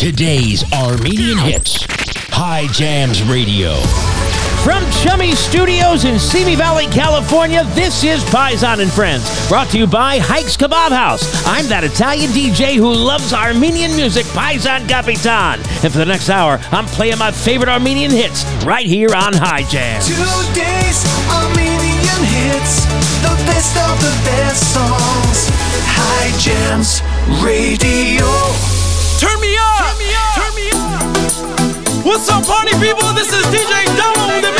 Today's Armenian hits. Hye Jams Radio. From Chummy Studios in Simi Valley, California, this is Paisan and Friends, brought to you by Haig's Kabob House. I'm that Italian DJ who loves Armenian music, Paisan Capitan. And for the next hour, I'm playing my favorite Armenian hits right here on Hye Jams. Today's Armenian hits, the best of the best songs. Hye Jams Radio. Turn me up! What's up, party people? This is DJ Davo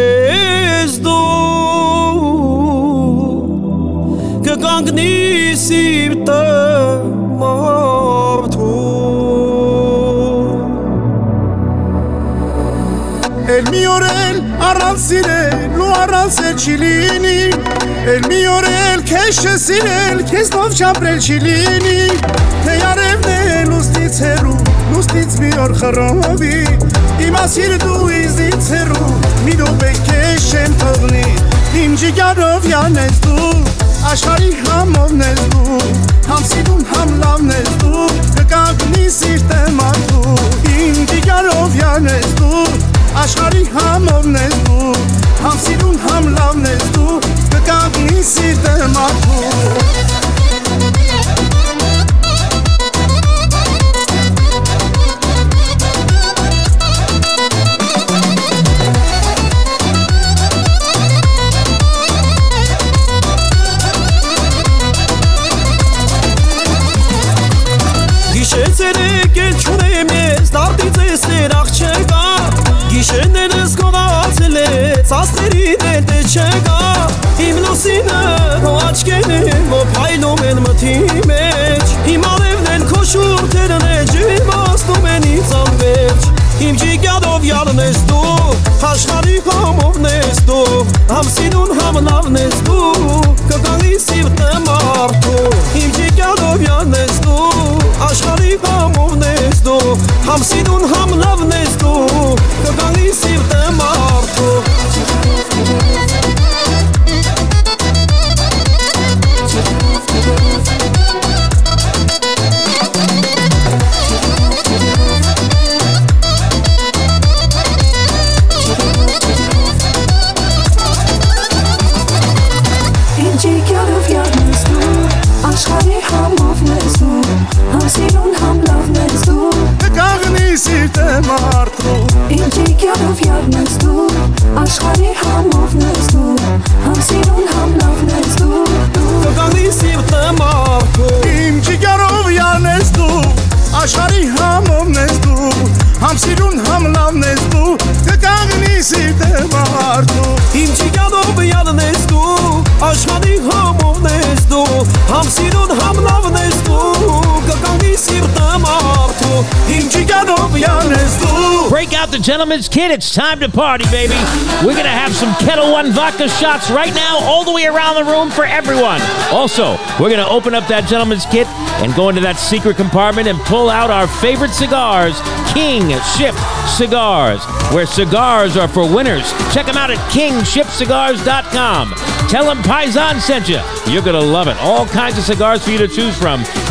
կանց էլ չի լինի Էլ մի օր էլ քեզ չսիրել, քեզ նով չապրել չի լինի Թե արևն է լուստից հեռու, լուստից մի օր խռովի Իմ ասիր դու իզից հեռու, մի դոպե քեզ չեմ թողնի Իմ ջիգարով յան ես դու, աշխարի համովն ես դու Համ սիրուն համ լավն ես դու, կկագնի սիրտը մարդու Իմ ջիգարով յան ես դու, աշխարի համովն ես դու Համ սիրուն, համ լավն ես դու, կկանգնի սիրտը մարդու Gişe չկա Իմ լուսինը, հո աչկերն ո փայլում են մթի մեջ Իմ ալևն են քո շուրթերն է, ջրիմ ոստում են ինձ անվերջ Իմ ջիգյադով յալն ես դու, աշխարի համովն ես դու Համ սիրուն համ լավն ես դու, կգալի սիրտը մարդու Իմ ջիգյադով յալն ես դու, աշխարի համովն ես դու Համ սիրուն համ լավն ես դու, կգալի սիրտը մարդու Ինչի կյարով յարնես դու Աշխարի համով նես դու Համ սիրուն համ լավն ես դու Կգալի սիրտը մարդու Իմ ջիգարով յանես դու աշխարի համովն ես դու համ սիրուն համ լավն ես դու կկաղնի սիրտը մարդու Իմ ջիգանով յալն ես դու Աշխարի համովն ես դու Համ սիրուն համ լավն ես դու Կգալի սիրտը մարդու Իմ ջիգարով յանես դու Break out the gentleman's kit. It's time to party, baby. We're going to have some Ketel One vodka shots right now, all the way around the room for everyone. Also, we're going to open up that gentleman's kit and go into that secret compartment and pull out our favorite cigars, King Ship Cigars, where cigars are for winners. Check them out at kingshipcigars.com. Tell them Paisan sent you. You're going to love it. All kinds of cigars for you to choose from.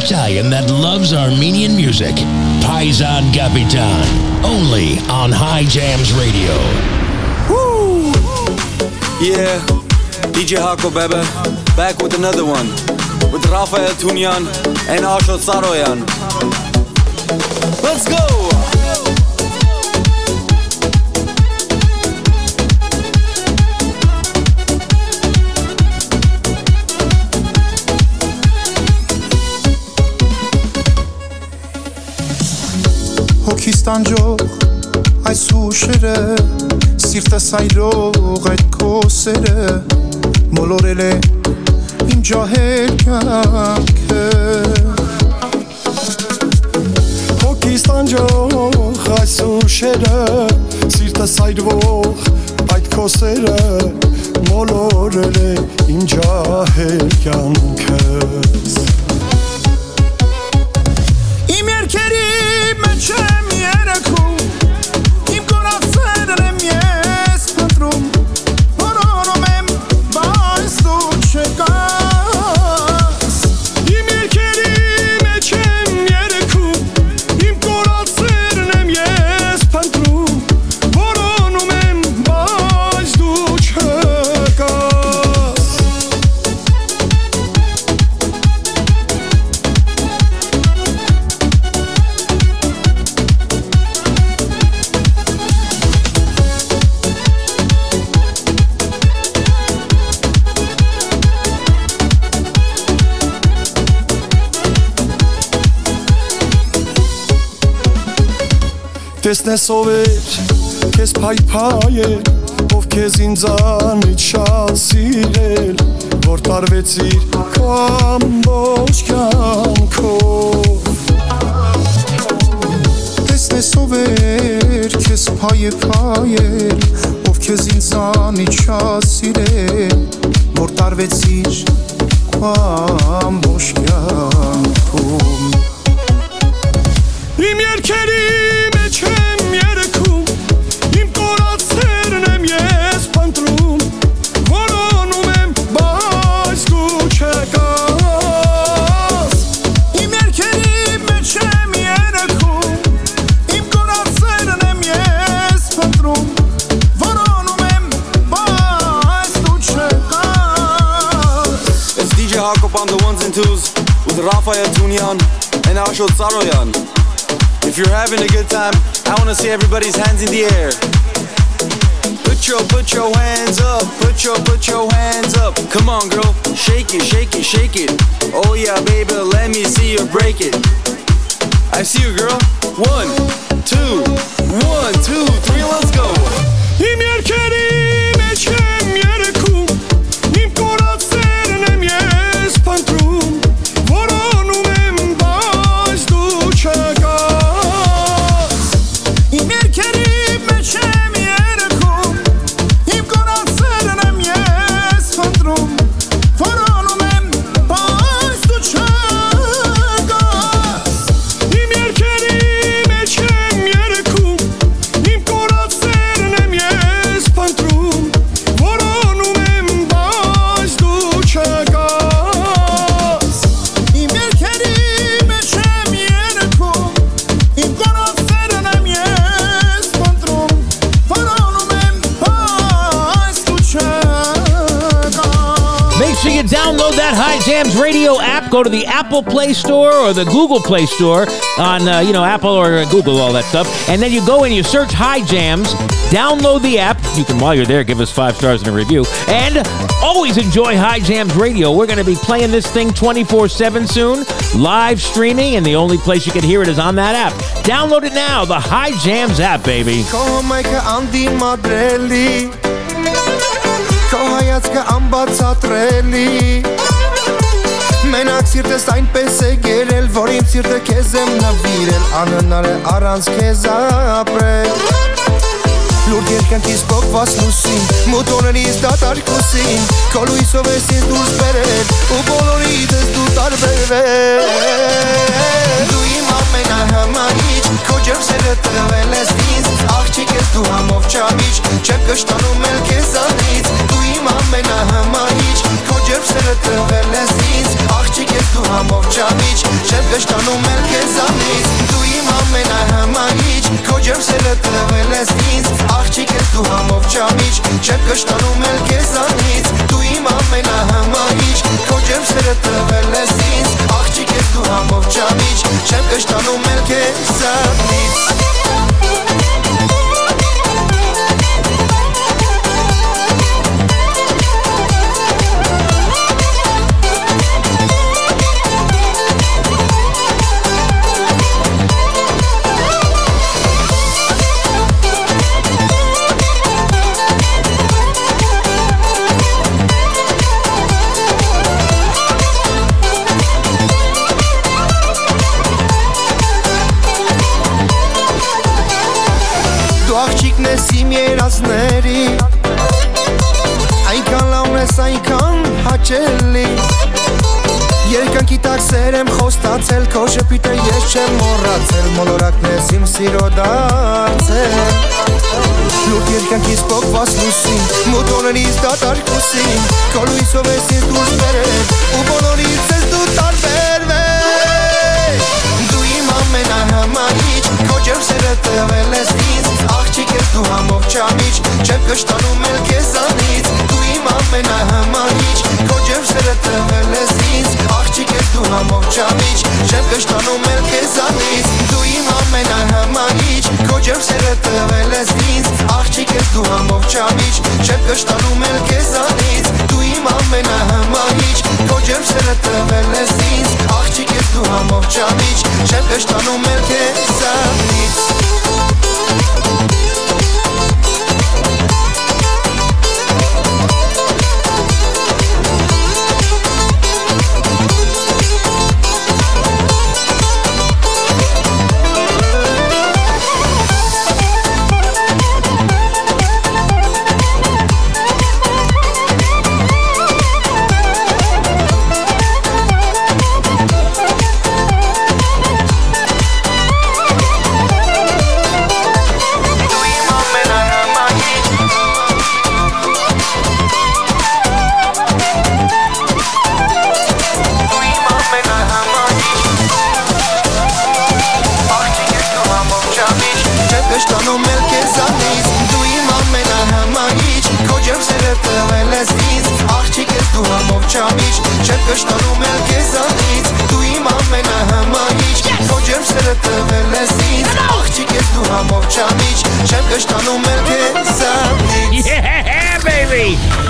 stallion that loves Armenian music. Paisan Capitan. Only on Hye Jams Radio. Woo! Yeah, DJ Hako Bebe, back with another one. With Rafael Tunyan and Asho Saroyan. Let's go! Հոգիս տանջող այս ուշերը Սիրտս այրող այդ քո սերը Մոլորել է իմ ջահել կյանքը Հոգիս տանջող այս ուշերը Սիրտս այրվող այդ քո սերը Մոլորել է իմ ջահել կյանքս Kerime çem yere ku İmkona sedrem yere Տեսնես ով էր, քեզ փայփայել, ով քեզ ինձանից շատ սիրել, որ տարվեցիր կամբոջ կյանքով։ Տեսնես ով էր քեզ փայե փայել Ով քեզ ինձանից շատ սիրել Որ տարվեցիր քո ամբողջ կյանքում Իմ երկերի And If you're having a good time, I want to see everybody's hands in the air. Put your, put your hands up, put your, put your hands up. Come on, girl, shake it, shake it, shake it. Oh yeah, baby, let me see you break it. I see you, girl. One, two, one, two, three, let's go. Jams Radio app. Go to the Apple Play Store or the Google Play Store on, uh, you know, Apple or uh, Google, all that stuff. And then you go and you search Hye Jams, download the app. You can, while you're there, give us five stars and a review. And always enjoy Hye Jams Radio. We're going to be playing this thing 24 7 soon, live streaming, and the only place you can hear it is on that app. Download it now, the Hye Jams app, baby. Մենակ սիրտս այնպես է գերել Որ իմ սիրտը քեզ եմ նվիրել Անհնար է առանց քեզ ապրել Լուրջ երկնքից փոկված լուսին Մոտորերից դատարկուսին Քո լույսով ես ինձ դուրս բերել Ու բոլորիցս դու տարբերվել Դու իմ ամենահամարիչ Քո ջերմսերը տվել ես ինձ Աղջիկ ես դու համով չամիչ Չեմ կշտանում էլ քեզանից Դու իմ ամենահամարիչ Քո ջերմսերը տվել ես ինձ Աղջիկ ես դու համով չամիչ Չեմ կշտանում էլ քեզանից Դու իմ ամենահամահիջ Քո ջերմսերը տվել ես ինձ Աղջիկ ես դու համով չամիչ Չեմ կշտանում էլ քեզանից Դու իմ ամենահամահիջ Քո ջերմսերը տվել ես ինձ Աղջիկ ես դու համով չամիչ Չեմ կշտանում էլ քեզանից կշտանում էլ քեզանից Դու իմ ամենահամահիչ Քո ջերմսերը տվել ես ինձ Աղջիկ ես դու համով չամիչ Չեմ կշտանում էլ քեզանից Դու իմ ամենահամահիչ Քո ջերմսերը տվել ես ինձ Աղջիկ ես դու համով չամիչ Չեմ կշտանում էլ քեզանից Դու իմ ամենահամահիչ Քո ջերմսերը տվել ես ինձ Աղջիկ ես դու համով չամիչ Չեմ կշտանում էլ քեզանից Դու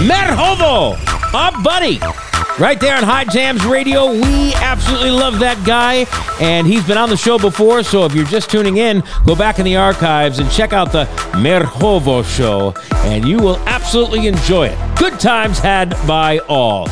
Mer Hovo, our buddy. Right there on Hye Jams Radio. We absolutely love that guy. And he's been on the show before. So if you're just tuning in, go back in the archives and check out the Mer Hovo show. And you will absolutely enjoy it. Good times had by all.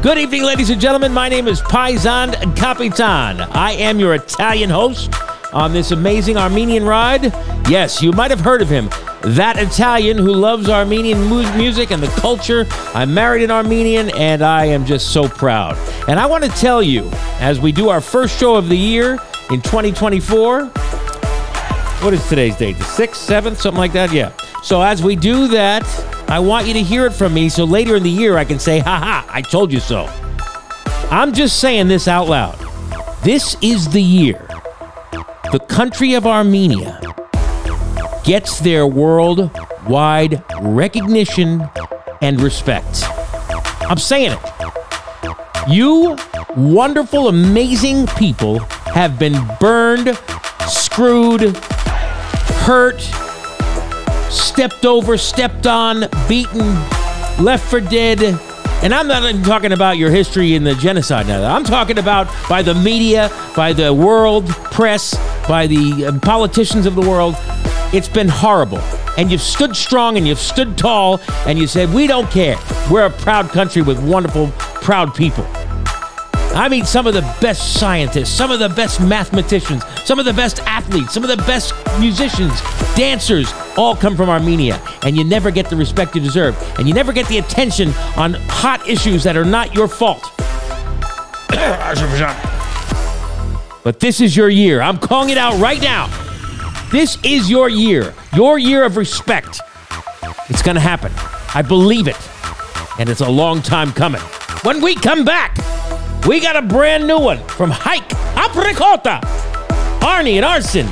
Good evening, ladies and gentlemen. My name is Paisan Capitan. I am your Italian host on this amazing Armenian ride. Yes, you might have heard of him. That Italian who loves Armenian mu- music and the culture. I'm married an Armenian and I am just so proud. And I want to tell you, as we do our first show of the year in 2024, what is today's date? The 6th, 7th, something like that? Yeah. So as we do that, I want you to hear it from me so later in the year I can say, haha, I told you so. I'm just saying this out loud. This is the year the country of Armenia gets their worldwide recognition and respect. I'm saying it. You wonderful, amazing people have been burned, screwed, hurt, stepped over, stepped on, beaten, left for dead. And I'm not even talking about your history in the genocide now. I'm talking about by the media, by the world press, by the uh, politicians of the world. It's been horrible. And you've stood strong and you've stood tall and you said, We don't care. We're a proud country with wonderful, proud people. I mean, some of the best scientists, some of the best mathematicians, some of the best athletes, some of the best musicians, dancers, all come from Armenia. And you never get the respect you deserve. And you never get the attention on hot issues that are not your fault. but this is your year. I'm calling it out right now. This is your year, your year of respect. It's going to happen. I believe it. And it's a long time coming. When we come back, we got a brand new one from Hayk. Apricota. Arni and Arsen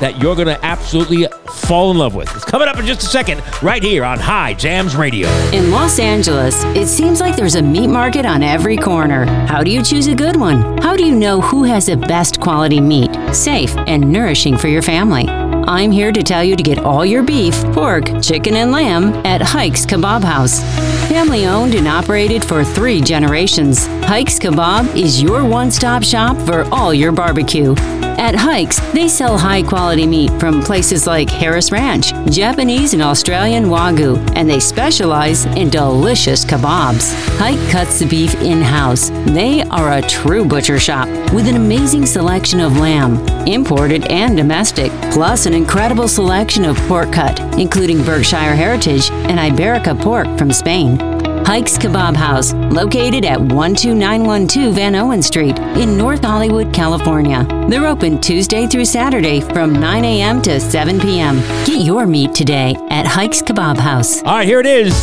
that you're going to absolutely fall in love with. It's coming up in just a second, right here on Hye Jams Radio. In Los Angeles, it seems like there's a meat market on every corner. How do you choose a good one? How do you know who has the best quality meat, safe and nourishing for your family? I'm here to tell you to get all your beef, pork, chicken, and lamb at Haig's Kabob House. Family owned and operated for three generations, Haig's Kabob is your one stop shop for all your barbecue. At Haig's, they sell high quality meat from places like Harris Ranch, Japanese and Australian Wagyu, and they specialize in delicious kebabs. Haig cuts the beef in house. They are a true butcher shop with an amazing selection of lamb, imported and domestic, plus an incredible selection of pork cut, including Berkshire Heritage and Ibérico pork from Spain. Haig's Kabob House, located at 12912 Vanowen Street in North Hollywood, California. They're open Tuesday through Saturday from 9 a.m. to 7 p.m. Get your meat today at Haig's Kabob House. All right, here it is.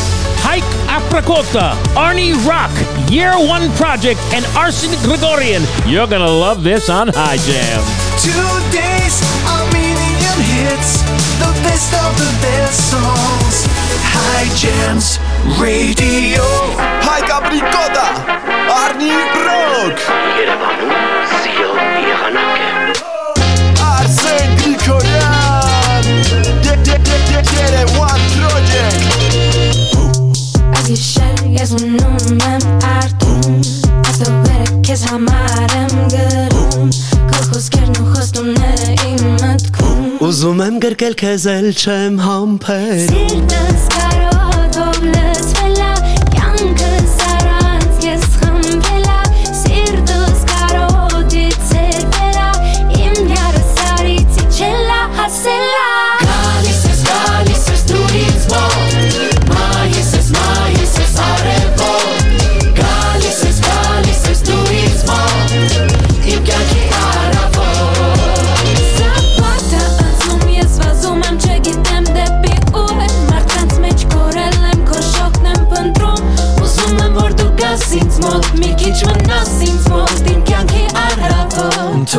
Hayk Apricota, Arni Rock, YereOne Project, and Arsen Grigoryan. You're going to love this on Hye Jam. Two days, Armenian hits, the best of the best songs. Hye Jams Radio. Հայ կապրիկոդա Արնի ռոք Արսեն Գրիգորյան. Երևան Project. As you share, yes, uնում եմ արտում Աստո վերը քեզ համար եմ գրում Քո խոսքերն ու խոստումները իմ մտքում Ուզում եմ գրկել քեզ էլ չեմ համբեր Սիրտս կարոտով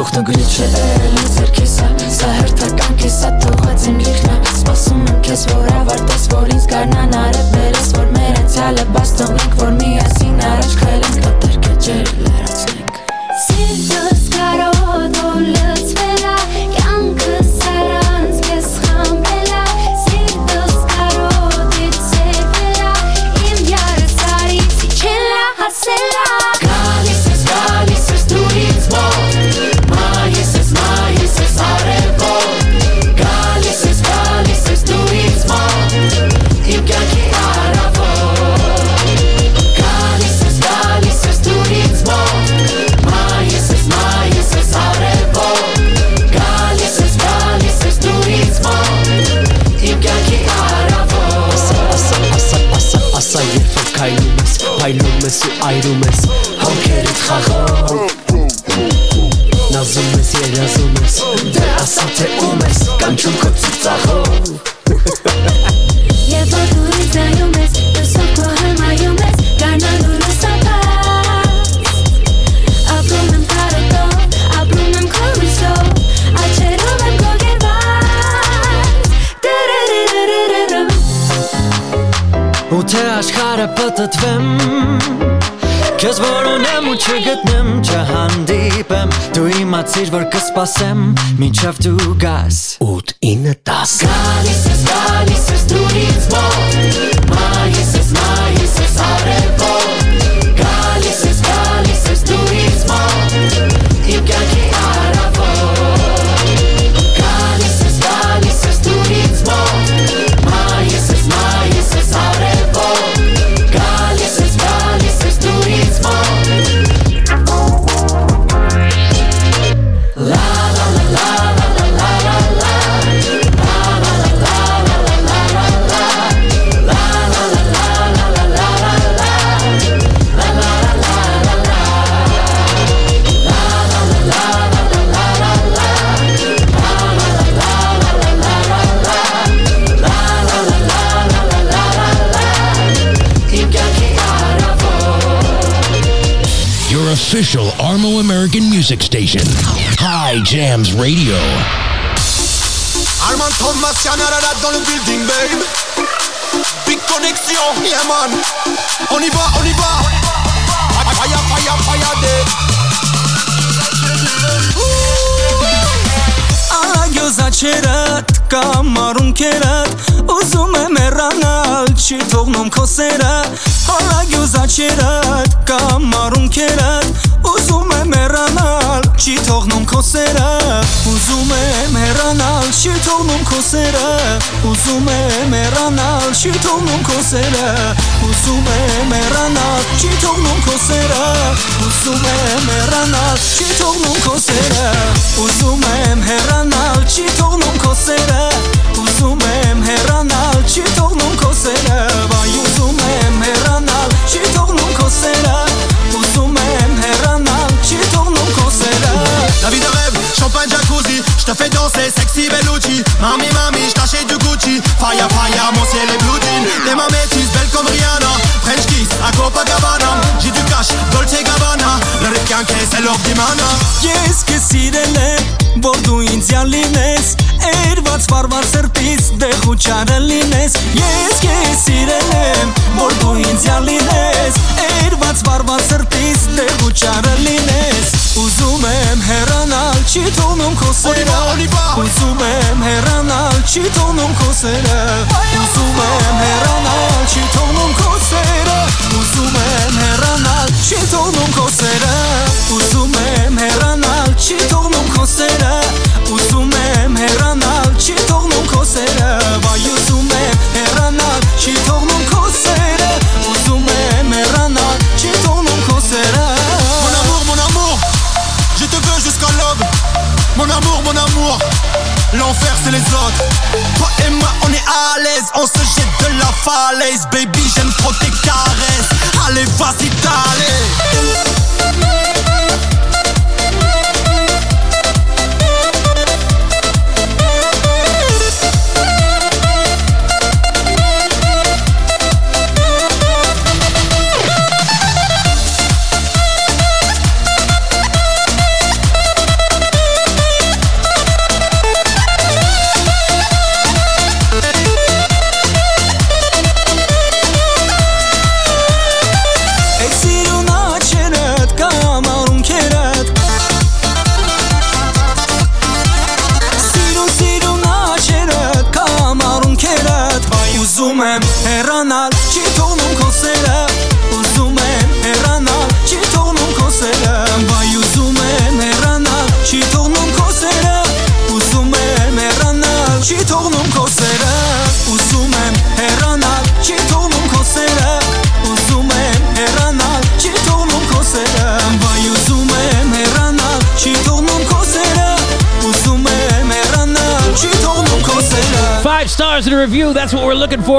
արավոտ Թողնը գրիչ է Էլի ձերքեսա, սա հերթական կեսա թողած իմ լիքնա Սպասում եմ քեզ որ ավարտես, որ ինձ կարնան արև բերես Որ մեր անցյալը բաց թողնենք, որ միասին առաջ քայլենք Մտածիր, որ կսպասեմ, մինչև դու գաս 8 9 10 official Armo American music station. Hye Jams Radio. Armand Thomas, Yanarara dans le building, babe. Big connexion, yeah man. On y va, on y va. Fire, fire, fire, աչերդ կամ արունքերդ Ուզում եմ էրանալ, չի թողնում քոսերդ Հալագյուզ աչերդ կամ արունքերդ Ուզում եմ էրանալ չի թողնում քո սերը Ուզում եմ էրանալ չի թողնում քո սերը Ուզում եմ էրանալ չի թողնում քո սերը Ուզում եմ էրանալ չի թողնում քո սերը Ուզում եմ էրանալ չի թողնում քո սերը Ուզում եմ հեռանալ չի թողնում քո սերը Ուզում եմ հեռանալ չի թողնում քո սերը Վայ ուզում եմ հեռանալ չի թողնում քո սերը Ուզում եմ հեռանալ La vie de rêve, champagne, jacuzzi, je te fais danser, sexy Bellucci. Mami, mami, je du Gucci. Fire, fire, mon ciel est blue jean. T'es ma métisse, belle comme Rihanna. French kiss, à Copacabana. J'ai du cash, Dolce Gabbana. Le requin, c'est l'or d'Imana. Yes, que si որ դու ինձ յալ լինես Երված վարվար սրտից դեղ ու չարը լինես Ես կսիրել եմ, որ դու ինձ յալ լինես Երված վարվար սրտից դեղ ու չարը լինես Ուզում եմ հեռանալ, չի թողնում քո սերը Ուզում եմ հեռանալ, չի թողնում քո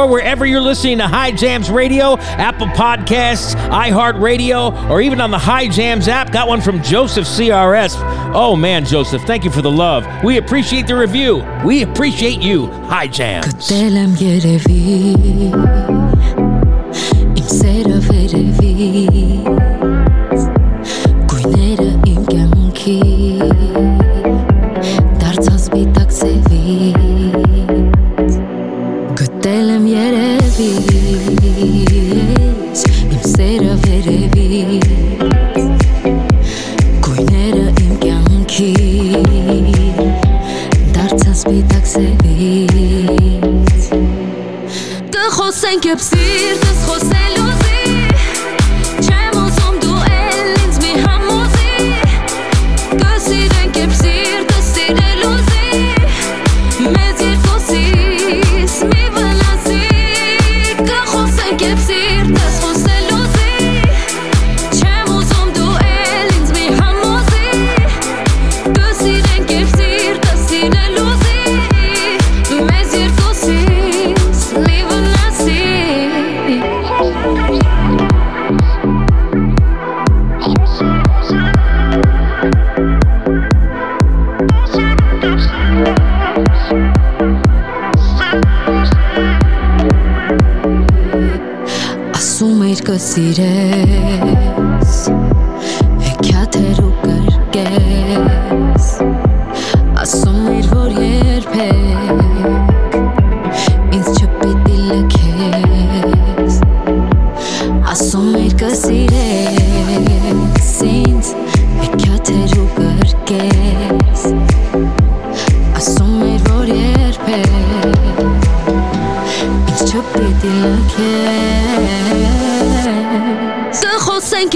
wherever you're listening to Hye Jams Radio, Apple Podcasts, iHeartRadio, or even on the Hye Jams app. Got one from Joseph CRS. Oh man, Joseph, thank you for the love. We appreciate the review. We appreciate you, Hye Jams.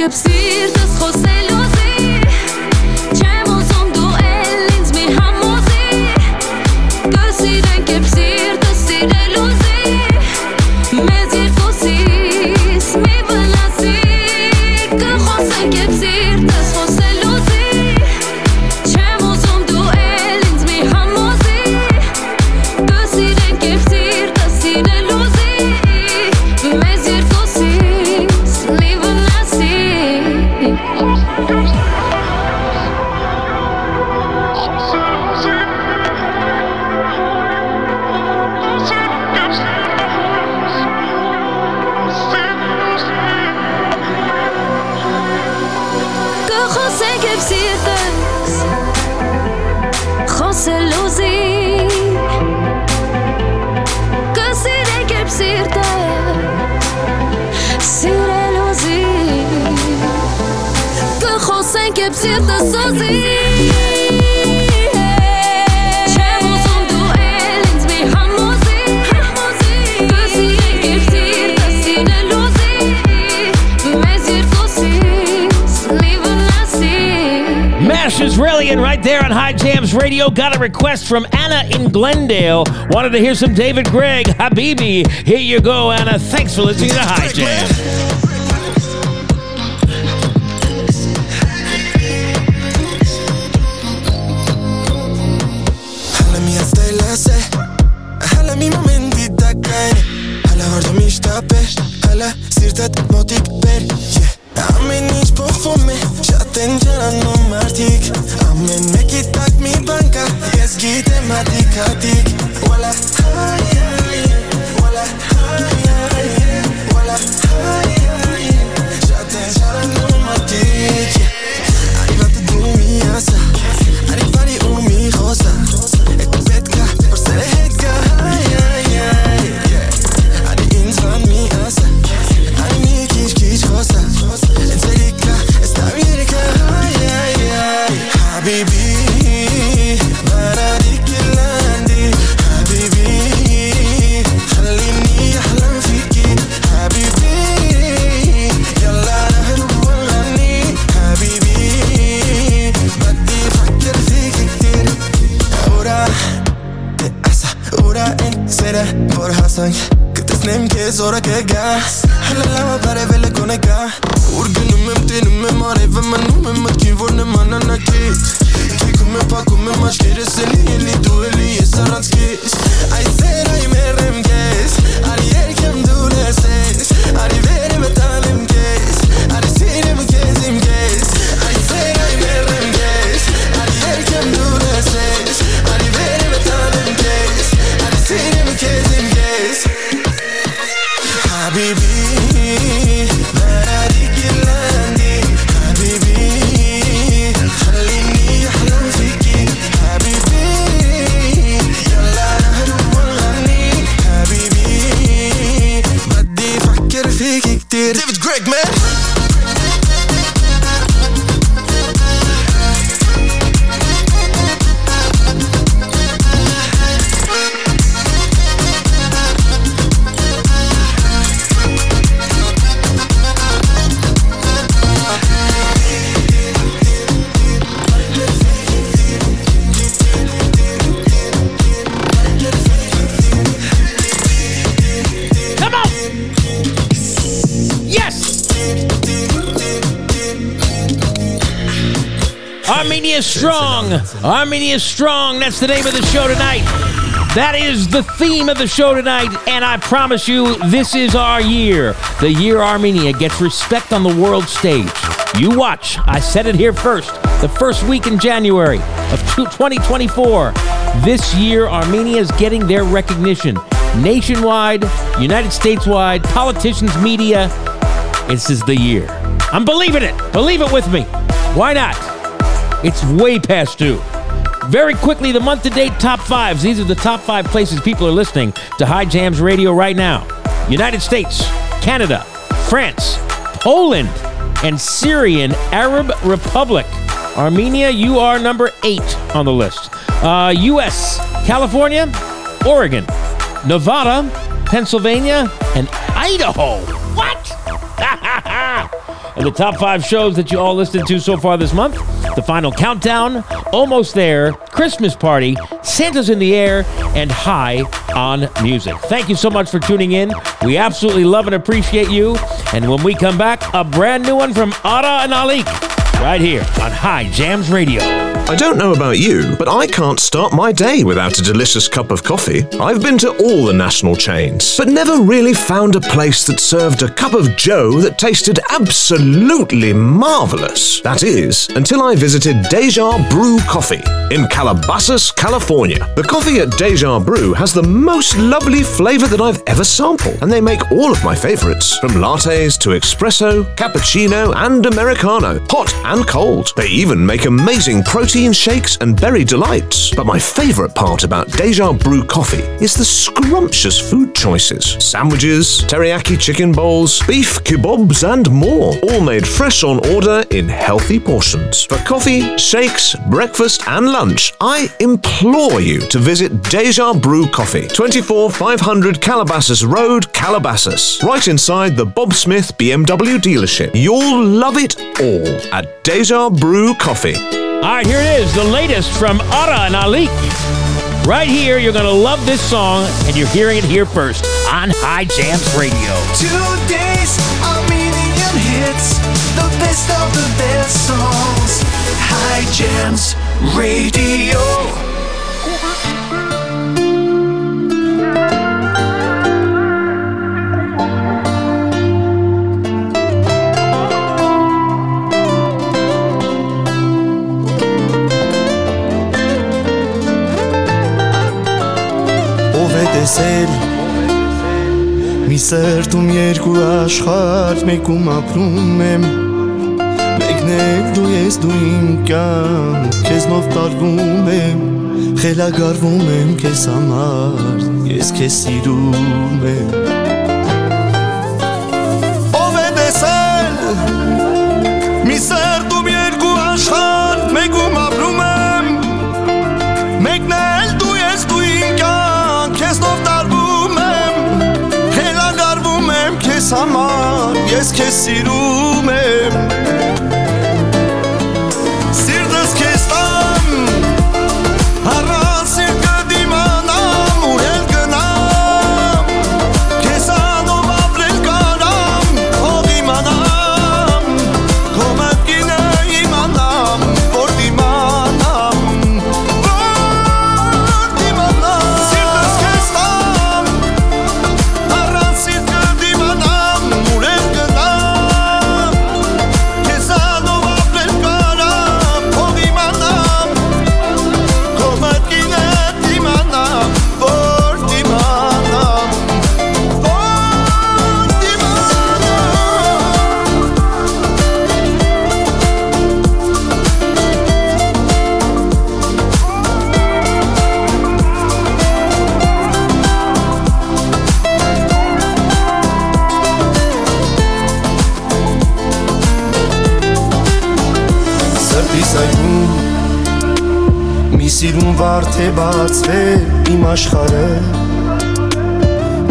heb a request from Anna in Glendale. Wanted to hear some David Greg, Habibi. Here you go, Anna. Thanks for listening to Hye Jam. yeah. ma dik a dik Wala, strong. Is strong. That's the name of the show tonight. That is the theme of the show tonight, and I promise you, this is our year. The year Armenia gets respect on the world stage. You watch. I said it here first. The first week in January of 2024. This year, Armenia is getting their recognition nationwide, United States wide, politicians, media. This is the year. I'm believing it. Believe it with me. Why not? It's way past due. Very quickly, the month to date top fives. These are the top five places people are listening to Hye Jams Radio right now United States, Canada, France, Poland, and Syrian Arab Republic. Armenia, you are number eight on the list. Uh, U.S., California, Oregon, Nevada, Pennsylvania, and Idaho. And the top five shows that you all listened to so far this month the final countdown, almost there, Christmas party, Santa's in the air, and high on music. Thank you so much for tuning in. We absolutely love and appreciate you. And when we come back, a brand new one from Ara and Alik right here on Hye Jams Radio. I don't know about you, but I can't start my day without a delicious cup of coffee. I've been to all the national chains, but never really found a place that served a cup of Joe that tasted absolutely marvelous. That is, until I visited Deja Brew Coffee in Calabasas, California. The coffee at Deja Brew has the most lovely flavor that I've ever sampled, and they make all of my favorites, from lattes to espresso, cappuccino, and americano, hot and cold. They even make amazing protein shakes and berry delights. But my favorite part about Deja Brew coffee is the scrumptious food choices sandwiches, teriyaki chicken bowls, beef kebabs, and more, all made fresh on order in healthy portions. For coffee, shakes, breakfast, and lunch, I implore you to visit Deja Brew Coffee, 24500 Calabasas Road, Calabasas, right inside the Bob Smith BMW dealership. You'll love it all at Deja Brew Coffee. All right, here it is, the latest from Ara and Alik. Right here, you're going to love this song, and you're hearing it here first on Hye Jams Radio. Two Today's Armenian hits, the best of the best songs. Hye Jams Radio. Տեսել Մի սերտում երկու աշխարհ մեկում ապրում եմ Մեկն էլ դու ես դու իմ կյանք Քեզնով տարվում եմ Խելագարվում եմ քեզ համար Ես քեզ սիրում եմ Ես քեզ սիրում եմ է բացվել իմ աշխարը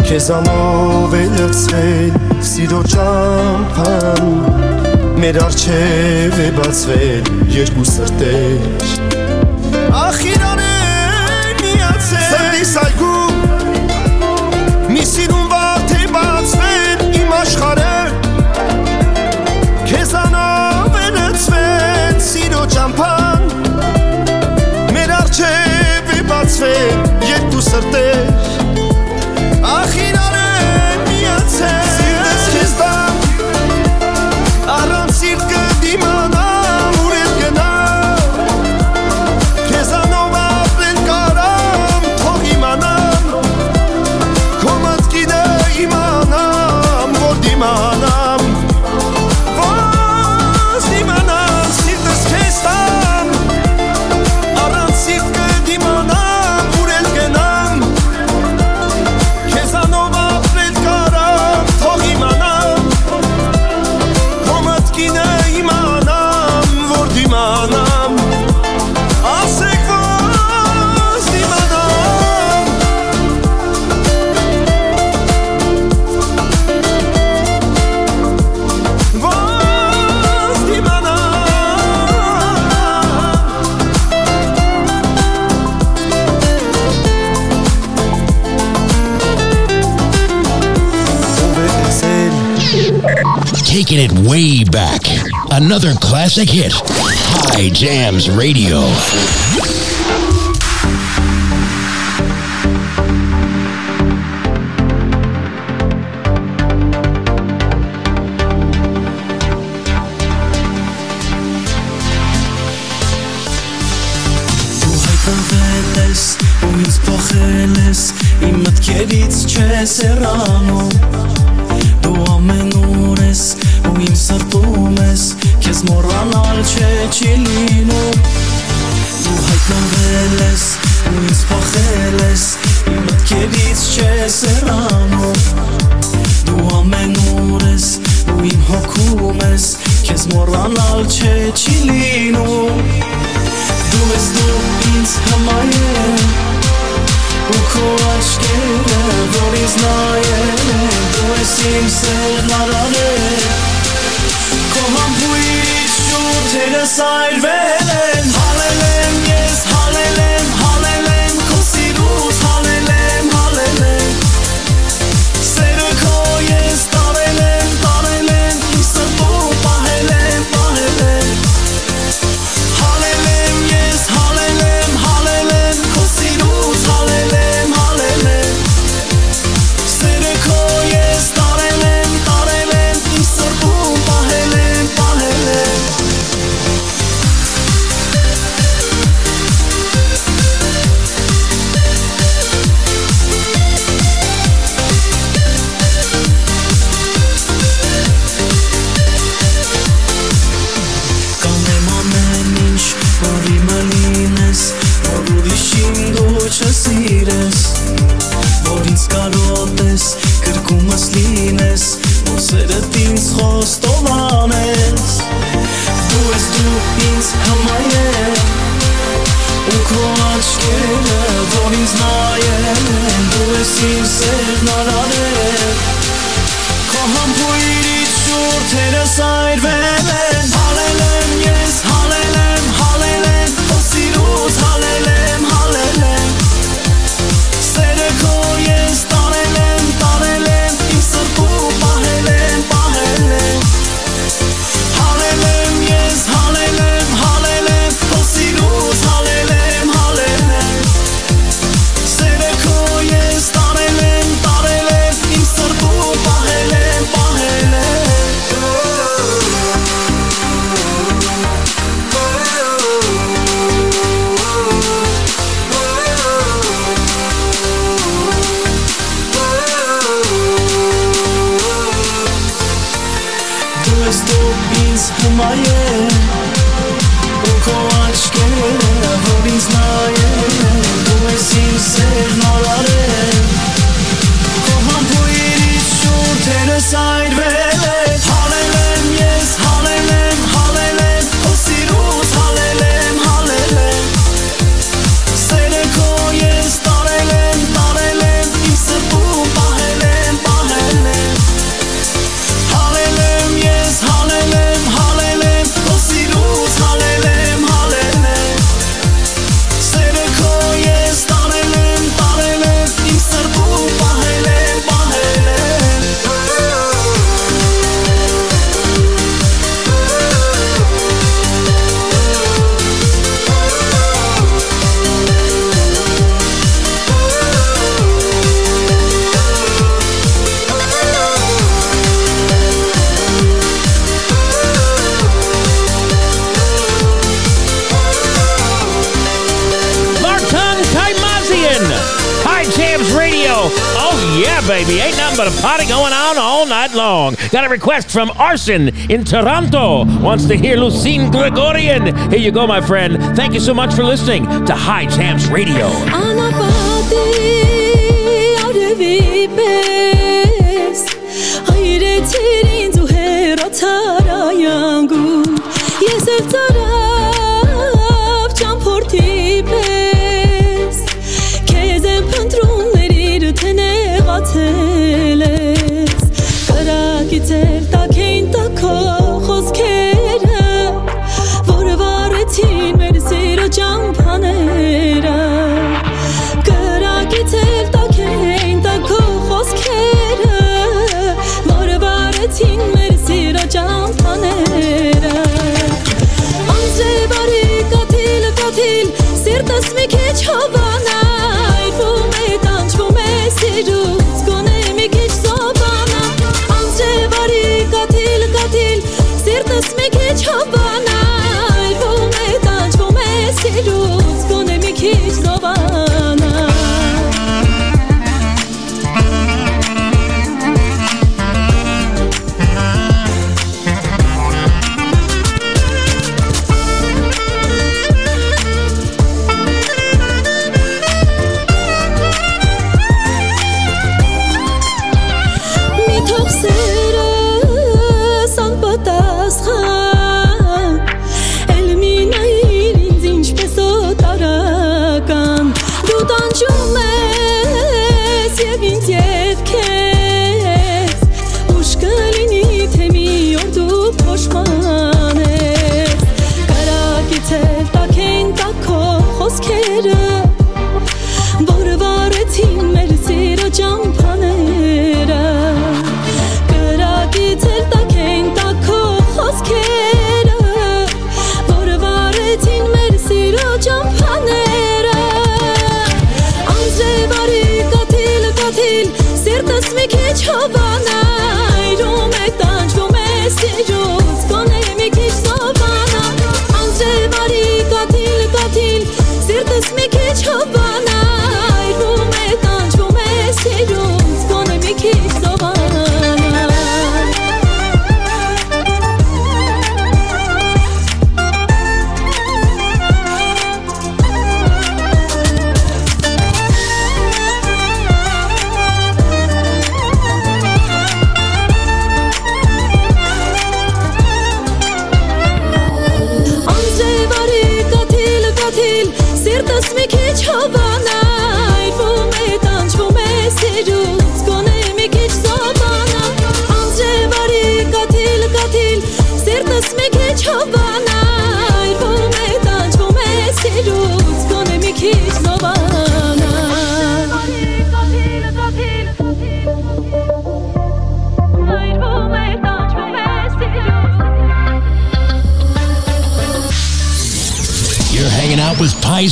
Քեզանով է լցվել սիրո ճամփան Մեր արջև է բացվել երկու սրտեր certeza way back. Another classic hit. Hye Jams Radio. մայե ու քո աչքերը որից նայել է դու ես իմ սերն արարել քո համբույրից շուրթերս այրվել են հալել եմ ես հալել եմ seems from Arsen in Toronto wants to hear Lusine Grigoryan. Here you go, my friend. Thank you so much for listening to Hye Jams Radio.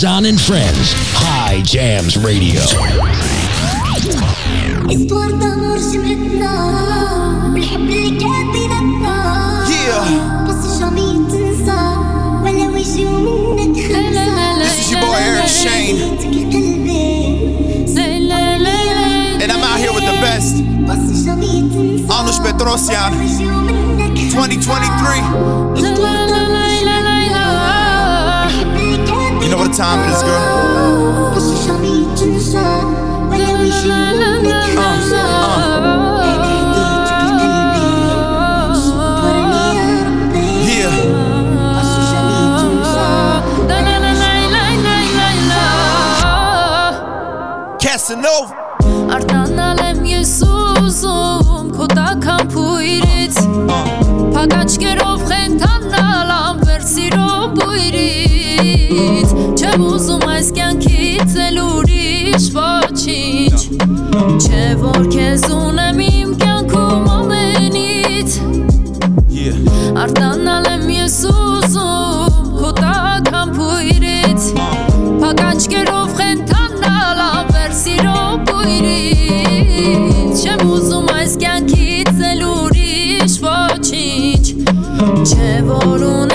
Paisan and Friends, Hye Jams Radio. Yeah. This is your boy Eric Shane. And I'm out here with the best. Anush 2023. know what the time it is, girl. Casanova. Արտանալ եմ ես ուզում քո տական փույրից Փակաճկերով խենթանալ ամբեր սիրո բույրից Չեմ ուզում այս կյանքից էլ ուրիշ ոչինչ Չէ որ քեզ ունեմ իմ կյանքում ամենից Արտանալ եմ ես ուզում քո տական փույրից Փակաչկերով խենթանալ անվեր սիրո բույրից Չեմ ուզում այս կյանքից էլ ուրիշ ոչինչ Չէ որ ունեմ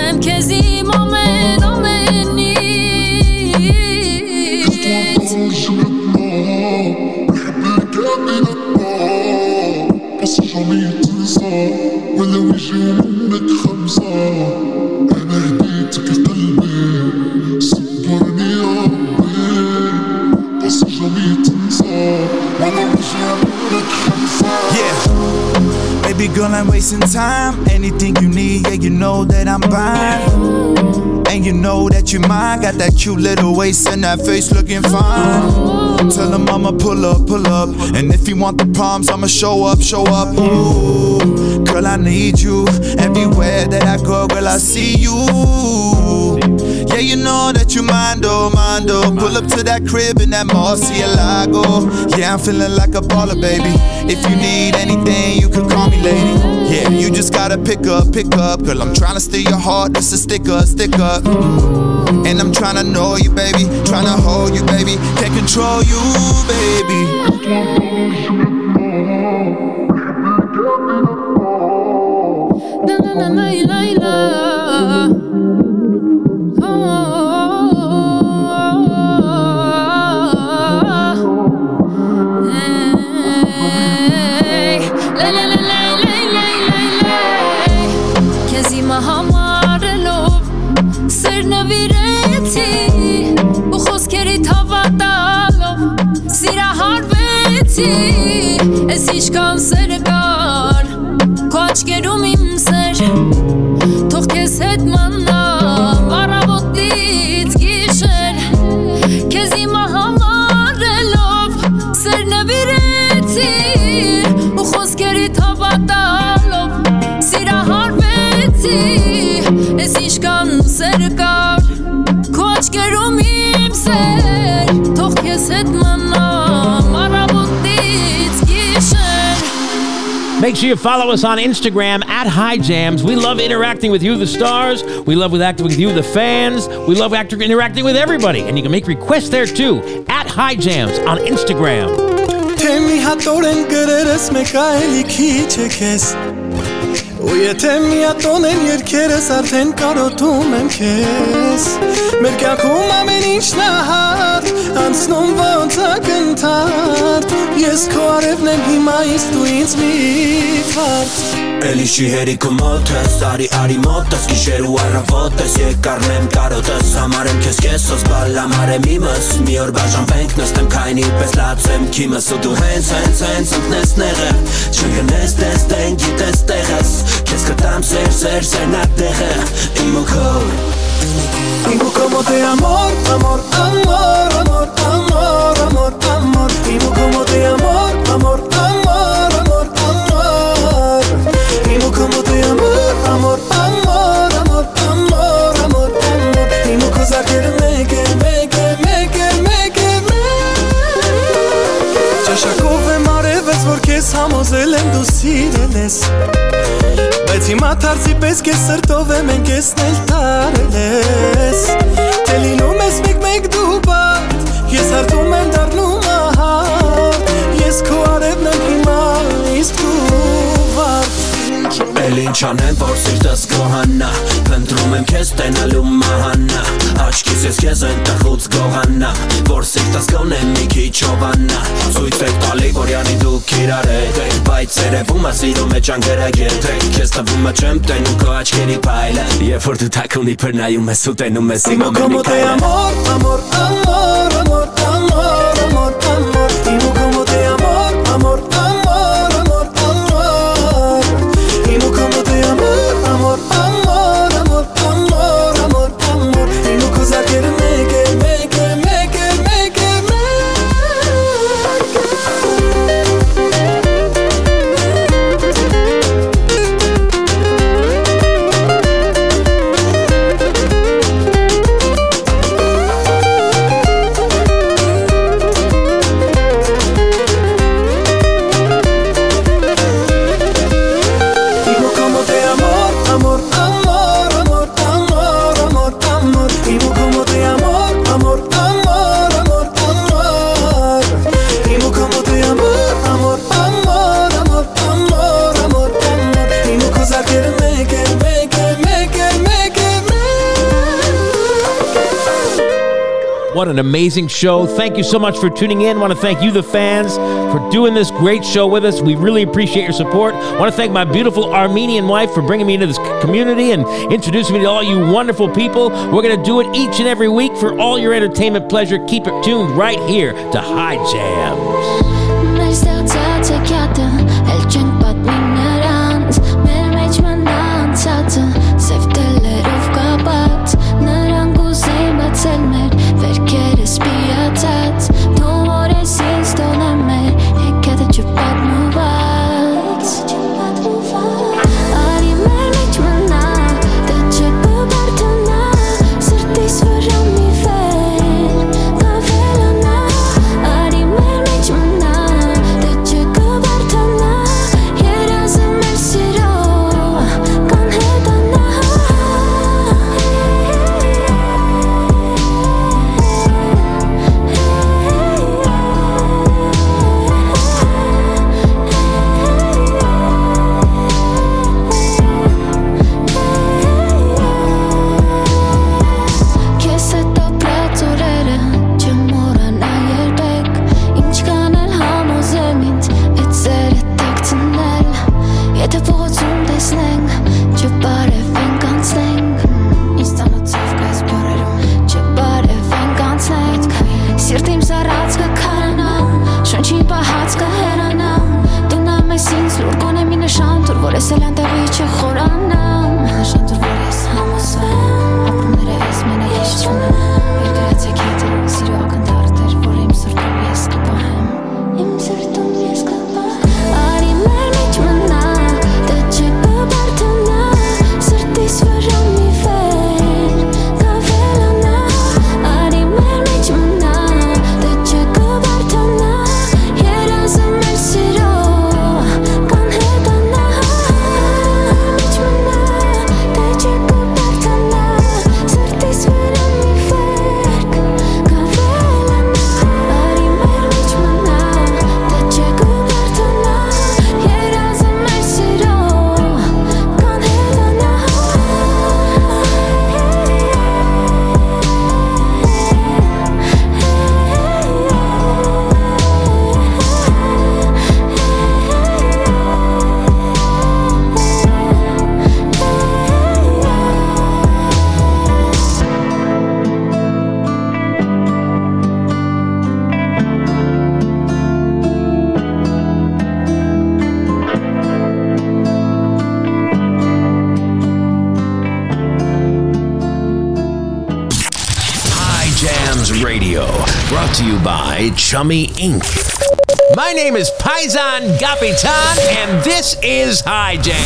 girl, I'm wasting time. Anything you need, yeah, you know that I'm buying. And you know that you mine. Got that cute little waist and that face looking fine. Tell him I'ma pull up, pull up. And if you want the problems, I'ma show up, show up. Ooh, girl, I need you. Everywhere that I go, girl, I see you. Yeah, you know that you mind, oh, mind, oh. Pull up to that crib in that Murcielago. Yeah, I'm feeling like a baller, baby. If you need anything, you can call me, lady. Yeah, you just gotta pick up, pick up. Girl, I'm trying to steal your heart, this a sticker, stick up. And I'm trying to know you, baby. Trying to hold you, baby. Can't control you, baby. Make sure you follow us on Instagram at Hye Jams. We love interacting with you, the stars. We love with acting with you, the fans. We love interacting with everybody. And you can make requests there too at Hye Jams on Instagram. Ու եթե միատոն են երկերս արդեն կարոտում եմ քեզ Մեր կյանքում ամեն ինչ նահատ Անցնում ոնց ակնթարթ Ես քո արևն եմ հիմա իսկ դու ինձ մի վարդ Էլի շիհերիքը մոտ ես, արի արի մոտ ես Գիշեր ու առավոտ ես, եկարնեմ կարոտ ես Համարեմ քեզ կեսոս, բալամարեմ իմս Մի օր բաժանվենք, նստեմ քայնի պես լացեմ քիմս Ու դու հենց, հենց, հենց ընկնես նեղը Չգնես տես տեն, գիտես տեղս Քեզ կտամ սեր, սեր, սերնակ տեղը Իմ ու քո Իմ ու քո մոտ է ամոր, ամոր, ամոր, ամոր, ամոր, ամոր, ամոր Իմ ու քո մոտ է ամոր, սիրել ես Բայց հիմա թարցի պես կես սրտով եմ են կեսնել տարել ես Թե լինում ես մեկ մեկ դու բատ Ես հարդում եմ դարնում ահատ Ես քո արևն եմ հիմա իսկ դու վարդ Էլ ինչ անեմ, որ սիրտս գոհանա Փնտրում եմ քեզ տենալու մահանա Աչքիս ես քեզ ընտախուց գողանա Որ սիրտս գոնե մի քիչ հովանա Ցույց եք տալի, որ յանի դուք իրար եք Բայց երևում է սիրում է ճանգերագետ եք Քեզ թվում է չեմ տենում քո աչքերի պայլը Երբ որ դու թաքունի փր նայում ես ու տենում ես իմ ամենի քայլը ամոր, ամոր, ամոր, ամոր, ամոր, amazing show. Thank you so much for tuning in. want to thank you, the fans, for doing this great show with us. We really appreciate your support. want to thank my beautiful Armenian wife for bringing me into this community and introducing me to all you wonderful people. We're going to do it each and every week for all your entertainment pleasure. Keep it tuned right here to Hye Jams. Inc. My name is Paisan Capitan, and this is Jam.